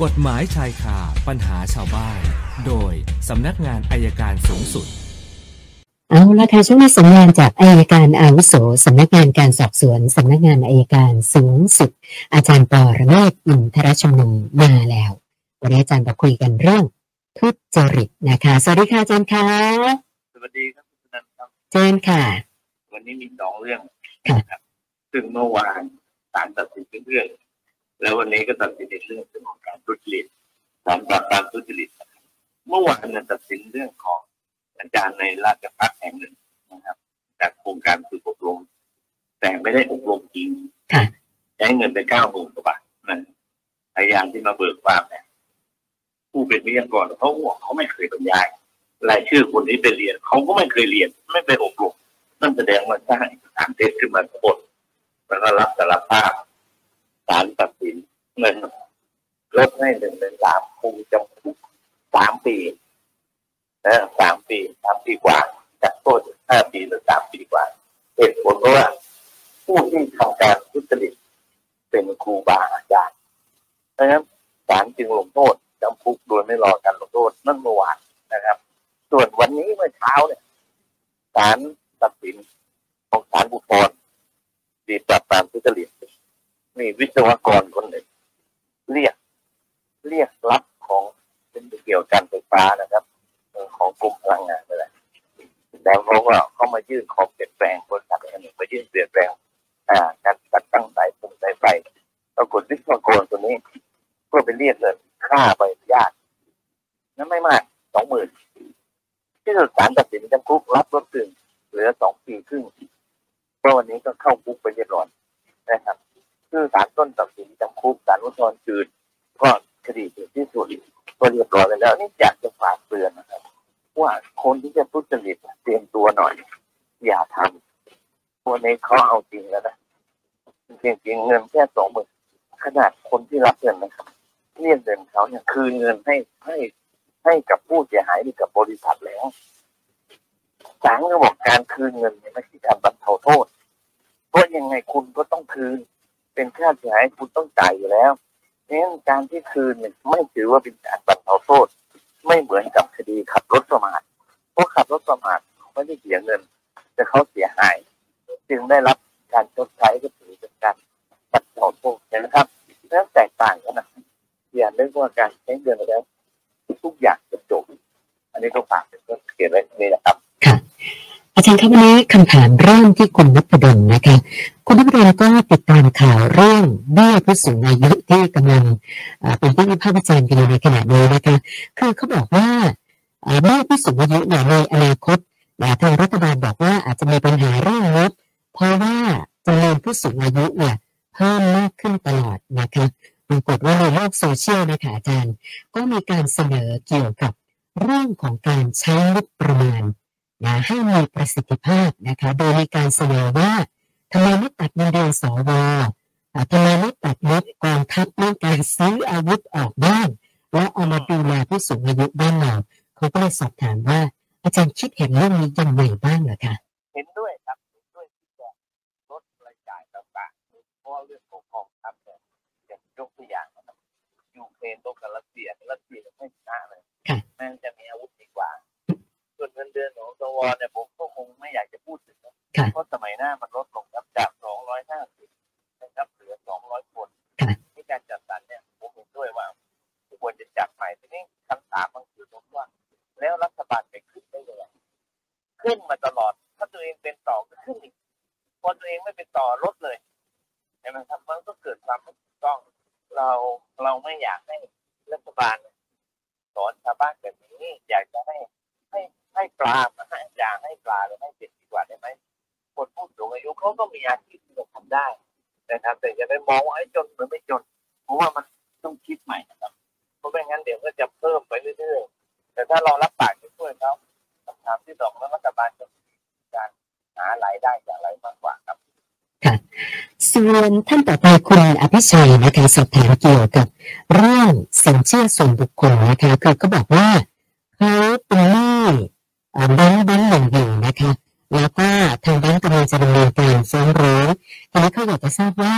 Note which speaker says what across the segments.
Speaker 1: กฎหมายชายคาปัญหาชาวบ้าน โดยสำนักงานอายการสูงสุด
Speaker 2: เอาละค่ะช่วงนี้สัญญาณจากอายการอาวุโสสำนักงานการสอบสวนสำนักงานอายการสูงสุด อาจารย์ปอระเมศอินทรชุมนุมมาแล้ว วันนี้อาจารย์จะคุยกันเรื่องทุจริตนะคะ สวัสดีค่ะอาจารย์ค่ะ
Speaker 3: สวัสดีครับคุณนันท์ครับ
Speaker 2: เชิญค่ะ
Speaker 3: วันนี้มีสองเรื่อง
Speaker 2: ค่ะ
Speaker 3: นะครับซึ่งเมื่อวานศาลตัดสินเป็นเรื่อง แล้ววันนี้ก็ตัดสินในเรื่องของการทุจริตศาลปราบปรามทุจริตนะครับเมื่อวานเนี่ยตัดสินเรื่องของอาจารย์ในราชพัฒแห่งหนึ่งนะครับ จากโครงการฝึกอบรม แต่ไม่ได้อบรมจริง
Speaker 2: ค่ะ
Speaker 3: ใช้เงินไปเก้าหมื่นกว่าบาทนะพยานที่มาเบิกความเนี่ยผู้เป็นวิทยากรเขาบอกเขาไม่เคยบรรยายรายชื่อคนที่ไปเรียนเขาก็ไม่เคยเรียน ไม่ไปอบรมนั่นแสดงว่าสร้างเอกสารเท็จขึ้นมาทั้งหมดแล้วก็รับสารภาพ ศาลตัดสินเงินลดให้หนึ่งเป็นสามคุมจำคุกสามปีนะสามปีสามปีกว่าจากโทษห้าปีหรือสามปีกว่าเหตุผลเพราะว่า ผู้ที่ทำการทุจริตเป็นครูบาอาจารย์เพราะฉะนั้นศาลจึงลงโทษจำคุกโดยไม่รอการลงโทษนั่นเมื่อวานนะครับ ส่วนวันนี้เมื่อเช้าเนี่ยศาลตัดสินของศาลอุทธรณ์ดีปราบปรามทุจริตีวิศวกรคนหนึ่งเรียก เรียกรับของเป็นเกี่ยวกับการไฟฟ้านะครับของกรมพลังงานนั่นแล้วเขาก็เขามายื่นขอเปลี่ยนแปลงบริษัทแห่งหนึ่งมายื่นเปลี่ยนแปลงอ่าการจัดตั้งสายผมสายไฟปรากฏวิศวกรตัวนี้เพื่อไปเรียกเงินค่าใบอนุญาตนั้นไม่มากสองหมื่นที่สุดศาลตัดสินจำคุกรับลดถึงเหลือสองปีครึ่งเพราะวันนี้ก็เข้าคุกไปเรียบร้อยนะครับ คือศาลต้นตัดสินจำคุกศาลอุทธรณ์จืดก็คดีถึงที่สุดก็เรียบร้อยไปแล้วนี่อยากจะฝากเตือนนะครับว่าคนที่จะทุจริตเตรียมตัวหน่อย อย่าทำวันนี้เขาเอาจริงแล้วนะจริงๆเงินแค่สองหมื่นขนาดคนที่รับเงินนะครับเรียกเงินเขาเนี่ยคืนเงินให้ให้ให้กับผู้เสียหายหรือกับบริษัทแล้วศาลก็บอกการคืนเงินเนี่ยไม่ใช่การบรรเทาโทษเพราะยังไงคุณก็ต้องคืน เป็นค่าเสียหายคุณต้องจ่ายอยู่แล้วเพราะนั้นการที่คืนเนี่ยไม่ถือว่าเป็นการบรรเทาโทษ ไม่เหมือนกับคดีขับรถประมาทเพราะขับรถประมาทเขาไม่ได้เสียเงิน แต่เขาเสียหาย จึงได้รับการชดใช้ก็ถือเป็นการบรรเทาโทษนะครับแล้วแตกต่างกันนะอย่าเรียกว่าการใช้เงินแล้วทุกอย่างจะจบ อันนี้ก็ฝากเป็นเรื่องเขียนไว้นี่นะครับ
Speaker 2: อาจารย์ครับวันนี้คำถามเริ่มที่คุณนพดลนะคะคุณนพดลก็ติดตามข่าวเรื่องเบี้ยผู้สูงอายุที่กำลังเป็นที่วิพากษ์วิจารณ์กันอยู่ในขณะนี้นะคะคือเขาบอกว่าเบี้ยผู้สูงอายุเนี่ยในอนาคตนะทางรัฐบาลบอกว่าอาจจะมีปัญหาเรื่องงบเพราะว่าจำนวนผู้สูงอายุเนี่ยเพิ่มมากขึ้นตลอดนะคะปรากฏว่าในโลกโซเชียลนะคะอาจารย์ ก็มีการเสนอเกี่ยวกับเรื่องของการใช้งบประมาณ นะให้มีประสิทธิภาพนะคะโดยมีการเสนอว่าทำไมไม่ตัดเงินเดือนสวอ่าทำไมไม่ตัดงบกองทัพเรื่องการซื้ออาวุธออกบ้างแล้วเอามาดูแลผู้สูงอายุบ้านเราเขาก็เลยสอบถามว่า อาจารย์คิดเห็นเรื่องนี้ยังไงบ้างเหรอคะ
Speaker 3: เห็นด้วยครับเห็นด้วยที่จะลดรายจ่ายต่างๆเพราะว่าเรื่องของกองทัพเนี่ยอย่างยกตัวอย่างนะครับยูเครนต้องกับรัสเซียรัสเซียไม่ชนะเลย
Speaker 2: ค่ะ
Speaker 3: แม่งจะมีอาวุธดีกว่า ส่วนเงินเดือนของสวเนี่ยผมก็คงไม่อยากจะพูดถึงนะ
Speaker 2: ค่ะ
Speaker 3: เพราะสมัยหน้ามันลดลงครับจาก 250 นะครับเหลือ 200 คน
Speaker 2: ค่ะ
Speaker 3: ที่การจัดสรรเนี่ยผมเห็นด้วยว่าควรจะจัดใหม่ทีนี้คำถามมันคือผมว่า แล้วรัฐบาลไปขึ้นได้ยังไงขึ้นมาตลอด ถ้าตัวเองเป็นต่อก็ขึ้นอีกพอตัวเองไม่เป็นต่อลดเลยใช่ไหมครับมันก็เกิดความไม่ถูกต้อง เราเราไม่อยากให้รัฐบาลสอนชาวบ้านแบบนี้อยากจะให้ ให้ให้ปลามาให้อยากให้ปลาหรือให้เป็ดดีกว่าได้ไหมคนผู้สูงอายุเขาก็มีอาชีพที่จะทำได้นะครับ แต่จะไปมองว่าไอ้จนหรือไม่จน เพราะว่ามันต้องคิดใหม่นะครับเพราะไม่งั้นเดี๋ยวก็จะเพิ่มไปเรื่อยๆ แต่ถ้าเรารับปากจะช่วยเขาคำถามที่สองแล้วรัฐบาลจะมีการหารายได้จากอะไรมากกว่าครับค่ะ
Speaker 2: ส่วนท่านต่อไปคุณอภิชัยนะคะสอบถามเกี่ยวกับเรื่องสินเชื่อส่วนบุคคลนะคะคือก็บอกว่าเขาเป็น แบงค์แบงค์หนึ่งอยู่นะคะแล้วก็ทางแบงค์กำลังจะดำเนินการฟ้องร้องทีนี้เขาอยากจะทราบว่า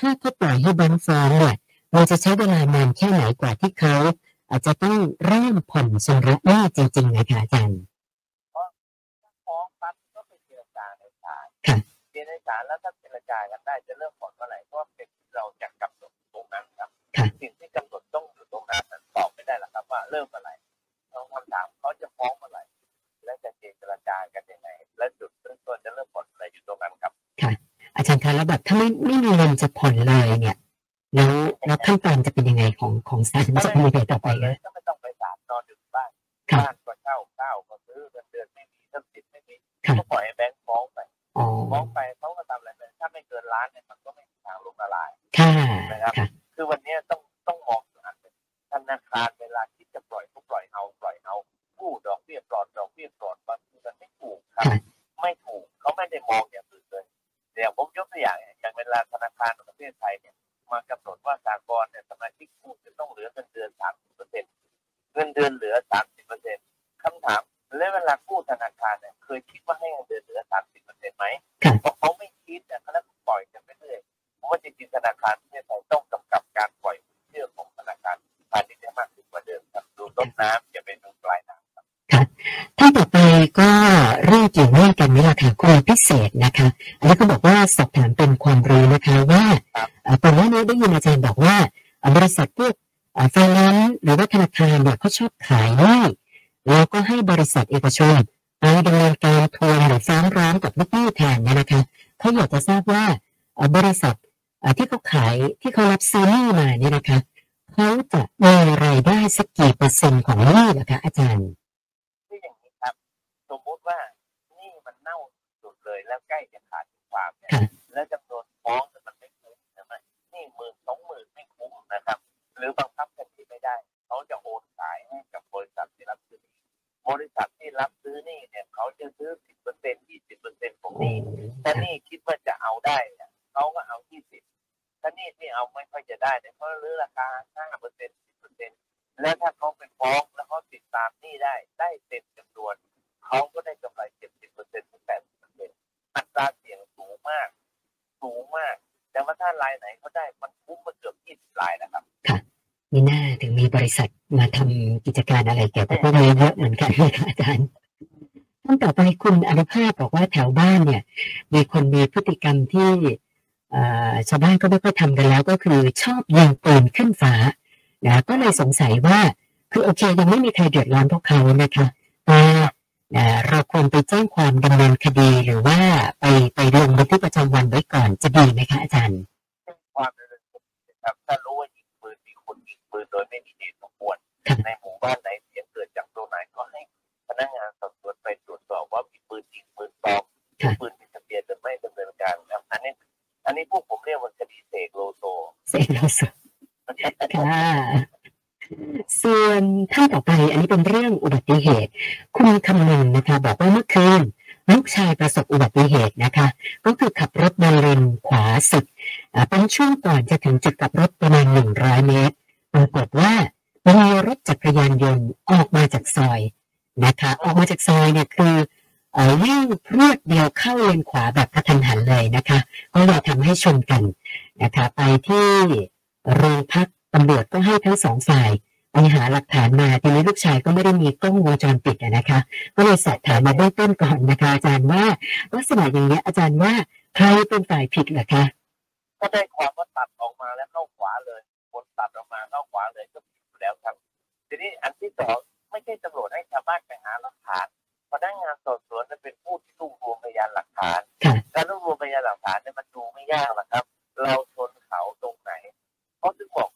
Speaker 2: ถ้าเขาปล่อยให้แบงค์ฟ้องเนี่ยเราจะใช้เวลานานแค่ไหนกว่าที่เขาอาจจะต้องเริ่มผ่อนชำระหนี้จริงๆนะคะอาจารย์
Speaker 3: ฟ้องปั๊บก็ไปเจรจาในศาล
Speaker 2: ค่ะ
Speaker 3: เจรจาแล้วถ้าเจรจากันได้จะเริ่มผ่อนเมื่อไหร่ก็เป็นที่เราจะกำหนดตรงนั้นครับ
Speaker 2: ค่ะ
Speaker 3: สิ่งที่กำหนดต้องอยู่ตรงนั้นนั้นตอบไม่ได้หรอกครับว่าเริ่มเมื่อไหร่ต้องคำถาม และจุดเริ่มต้นจะเริ่มผ่อนเมื่อไหร่อยู่ตรงนั้นครับ
Speaker 2: อาจารย์คะแล้วแบบถ้าไม่ไม่มีเงินจะผ่อนเลยเนี่ย แล้วแล้วขั้นตอนจะเป็นยังไงของของศาลจะเป็นยังไงต่อไป
Speaker 3: เลย
Speaker 2: นะ
Speaker 3: ก็ไม่ต้องไปศาลนอนอยู่บ้าน
Speaker 2: ค่ะ
Speaker 3: บ้านก็เช่าข้าวก็ซื้อเงินเดือนไม่มีทรัพย์สินไม่มี
Speaker 2: ค่ะ
Speaker 3: ก็ปล่อยให้แบงค์ฟ้องไป
Speaker 2: อ๋อ
Speaker 3: ฟ้องไปเขาก็ทำอะไรไปถ้าไม่เกินล้านเนี่ยมันก็ไม่มีทางลงละลาย
Speaker 2: ค่ะ
Speaker 3: นะครับ
Speaker 2: ค่ะ
Speaker 3: คือวันนี้ต้องต้องมองอยู่อันหนึ่งธนาคารเวลาที่จะปล่อยก็ปล่อยเอาปล่อยเอากู้ดอกเบี้ยปลอดดอกเบี้ยปลอดบางทีมันไม่ถูกครับ
Speaker 2: ค่ะ
Speaker 3: ไม่ได้มองอย่างอื่นเลยเดี๋ยวผมยกตัวอย่างอย่างเวลาธนาคารของประเทศไทยเนี่ยมากำหนดว่าสากลเนี่ยสมาชิกผู้จะต้องเหลือเงินเดือนสาม ค่ะ
Speaker 2: คุณพิเศษนะคะ อันนี้ก็บอกว่าสอบถามเป็นความรู้นะคะว่าตอนนี้นี่ยได้ยินอาจารย์บอกว่าบริษัทพวกไฟแนนซ์หรือว่าธนาคารเนี่ยเขาชอบขายหนี้แล้วก็ให้บริษัทเอกชนไปดำเนินการทวงหรือฟ้องร้องกับลูกหนี้แทนเนี่ยนะคะเขาอยากจะทราบว่าบริษัทที่เขาขายที่เขารับซื้อหนี้มาเนี่ยนะคะเขาจะมีรายได้สักกี่เปอร์เซ็นต์ของหนี้เหรอคะอาจารย์
Speaker 3: คืออย่างนี้ครับ สมมุติว่านี่มันเน่าสุดเลย แล้วใกล้จะขาดความเนี่ย
Speaker 2: ค่ะ
Speaker 3: แล้วจำนวนฟ้องเนี่ยมันไม่คุ้มใช่ไหมนี่หมื่นสองหมื่นไม่คุ้มนะครับ หรือบังคับกันที่ไม่ได้ เขาจะโอนขายให้กับบริษัทที่รับซื้อหนี้บริษัทที่รับซื้อหนี่เนี่ยเขาจะซื้อสิบเปอร์เซ็น ว่าถ้ารายไหนเขาได้มันคุ้มมาเกือบ20รายนะครับ
Speaker 2: มีหน้าถึงมีบริษัทมาทำกิจการอะไรเกี่ยวกับพวกนี้เยอะเหมือนกันนะคะอาจารย์ท่านต่อไปคุณอนุภาพบอกว่าแถวบ้านเนี่ย มีคนมีพฤติกรรมที่เอ่อชาวบ้านก็ไม่ค่อยทำกันแล้วก็คือชอบยิงปืนขึ้นฟ้านะก็เลยสงสัยว่าคือโอเคยังไม่มีใครเดือดร้อนพวกเขานะคะแต่ เอ่อเราควรไปแจ้งความดำเนินคดีหรือว่าไปไปลงบันทึกประจำวันไว้ก่อนจะดีไหมคะอาจารย์
Speaker 3: ซึ่งความเป็นเรื่องปกติครับถ้ารู้ว่ายิงปืนมีคนยิงปืนโดยไม่มีเหตุสมควร
Speaker 2: ครับ
Speaker 3: ในหมู่บ้านไหนเสียงเกิดจากตรงไหนก็ให้พนักงานสอบสวนไปตรวจสอบว่ามีปืนจริงปืนปลอมปืนมีทะเบียนหรือไม่ดำเนินการครับอันนี้ อันนี้พวกผมเรียกว่าคดีเสกโลโซ
Speaker 2: เสกโลโซค่ะส่วนท่านต่อไปอันนี้เป็นเรื่อง ฏว่ามีรถจักรยานยนต์ออกมาจากซอยนะคะออกมาจากซอยเนี่ยคือเอ่อวิ่งพรวดเดียวเข้าเลนขวาแบบกระทันหันเลยนะคะ ก็เลยทำให้ชนกันนะคะไปที่โรงพักตำรวจก็ให้ทั้งสองฝ่ายไปหาหลักฐานมาทีนี้ลูกชายก็ไม่ได้มีกล้องวงจรปิดนะคะ ก็เลยสอบถามมาเบื้องต้นก่อนนะคะ อาจารย์ว่าลักษณะอย่างนี้ยอาจารย์ว่าใครเป็นฝ่ายผิดเหรอคะ
Speaker 3: ก็ได้ความว่าตัดออกมาแล้วเข้าขวาเลย คนตัดออกมาเข้าขวาเลยก็ผิดอยู่แล้วครับ ทีนี้อันที่สองไม่ใช่ตำรวจให้ชาวบ้านไปหาหลักฐานพนักงานสอบสวนจะเป็นผู้ที่รวบรวมพยานหลักฐาน
Speaker 2: ค่ะ
Speaker 3: การรวบรวมพยานหลักฐานเนี่ยมันดูไม่ยากหรอกครับ เราชนเขาตรงไหนเพราะถึงบอก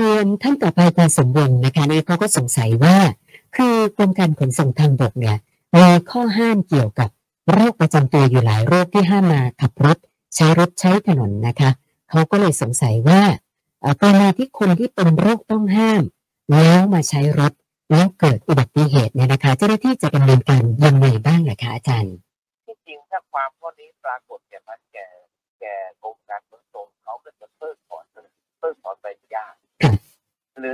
Speaker 3: ส่วนท่านต่อ
Speaker 2: ไปคุณสมวงศ์นะคะนี่เขาก็สงสัยว่า คือกรมการขนส่งทางบกเนี่ยมีข้อห้ามเกี่ยวกับโรคประจำตัวอยู่หลายโรคที่ห้ามมาขับรถใช้รถใช้ถนนนะคะเขาก็เลยสงสัยว่าเอ่อกรณีที่คนที่เป็นโรคต้องห้ามแล้วมาใช้รถแล้วเกิดอุบัติเหตุเนี่ยนะคะเจ้าหน้าที่จะดำเนินการยังไงบ้างนะคะอาจารย์
Speaker 3: ที่จริงถ้าความข้อนี้ปรากฏแก่พันแก่แก่กรมการขน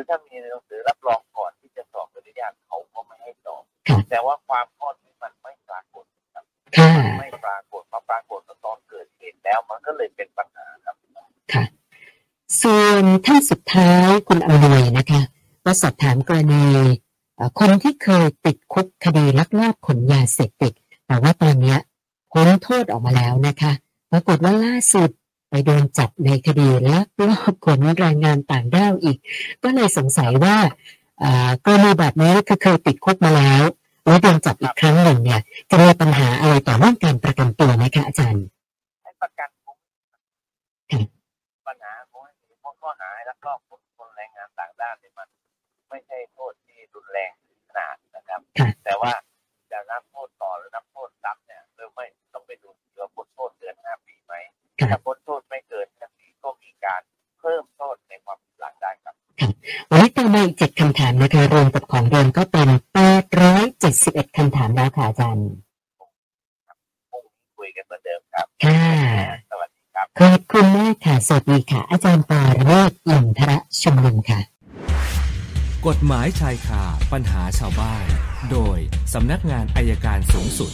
Speaker 3: ส่งเขาก็จะเพิกถอนเลยเพิกถอนใบอนุญาต
Speaker 2: ครับ
Speaker 3: แหรือถ้ามีหนังสือรับรองก่อนที่จะสอบอนุญาตเขาก็ไม่ให้สอบ
Speaker 2: ครับ
Speaker 3: แต่ว่าความข้อนี้มันไม่ปรากฏครับ
Speaker 2: ค่ะ
Speaker 3: ไม่ปรากฏมาปรากฏตอนเกิดเหตุแล้วมันก็เลยเป็นปัญหาครับ
Speaker 2: ค่ะ ส่วนท่านสุดท้ายคุณอำนวยนะคะก็สอบถามกรณีเอ่อคนที่เคยติดคุกคดีลักลอบขนยาเสพติดแต่ว่าตอนเนี้ยพ้นโทษออกมาแล้วนะคะ ปรากฏว่าล่าสุด ไปโดนจับในคดีลักลอบขนแรงงานต่างด้าวอีก ก็เลยสงสัยว่าอ่ากรณีแบบนี้คือเคยติดคุกมาแล้วแล้วโดนจับอีกครั้งหนึ่งเนี่ยจะมีปัญหาอะไรต่อเรื่องการประกันตัวไหมคะอาจารย์
Speaker 3: ให้ประกันผม
Speaker 2: ครับ
Speaker 3: ปัญหาของไอ้พวกข้อหาลักลอบขนคนแรงงานต่างด้าวเนี่ยมัน ไม่ใช่โทษที่รุนแรงถึงขนาดนะครับ
Speaker 2: ค่ะ
Speaker 3: แต่ว่าจะนับโทษต่อหรือนับโทษซ้ำเนี่ยหรือไม่ต้องไปดู
Speaker 2: ค่ะ
Speaker 3: ถ้าพ้นโทษไม่เกินห้าปีก็มีการเพิ่มโทษในความผิดหลังได้ครับ
Speaker 2: วันนี้ต่อมาอีกเจ็ดคำถามนะคะรวมกับของเดิมก็เป็น871คำถามแล้วค่ะอาจารย์
Speaker 3: พรุ่งนี้คุยกันเหมือนเดิมครับ
Speaker 2: ค่ะ
Speaker 3: สวัสดีครับ
Speaker 2: ขอบคุณมากค่ะสวัสดีค่ะ อาจารย์ปาระเวศอินทระชุมนุมค่ะ
Speaker 1: กฎหมายชายคาปัญหาชาวบ้าน โดยสำนักงานอายการสูงสุด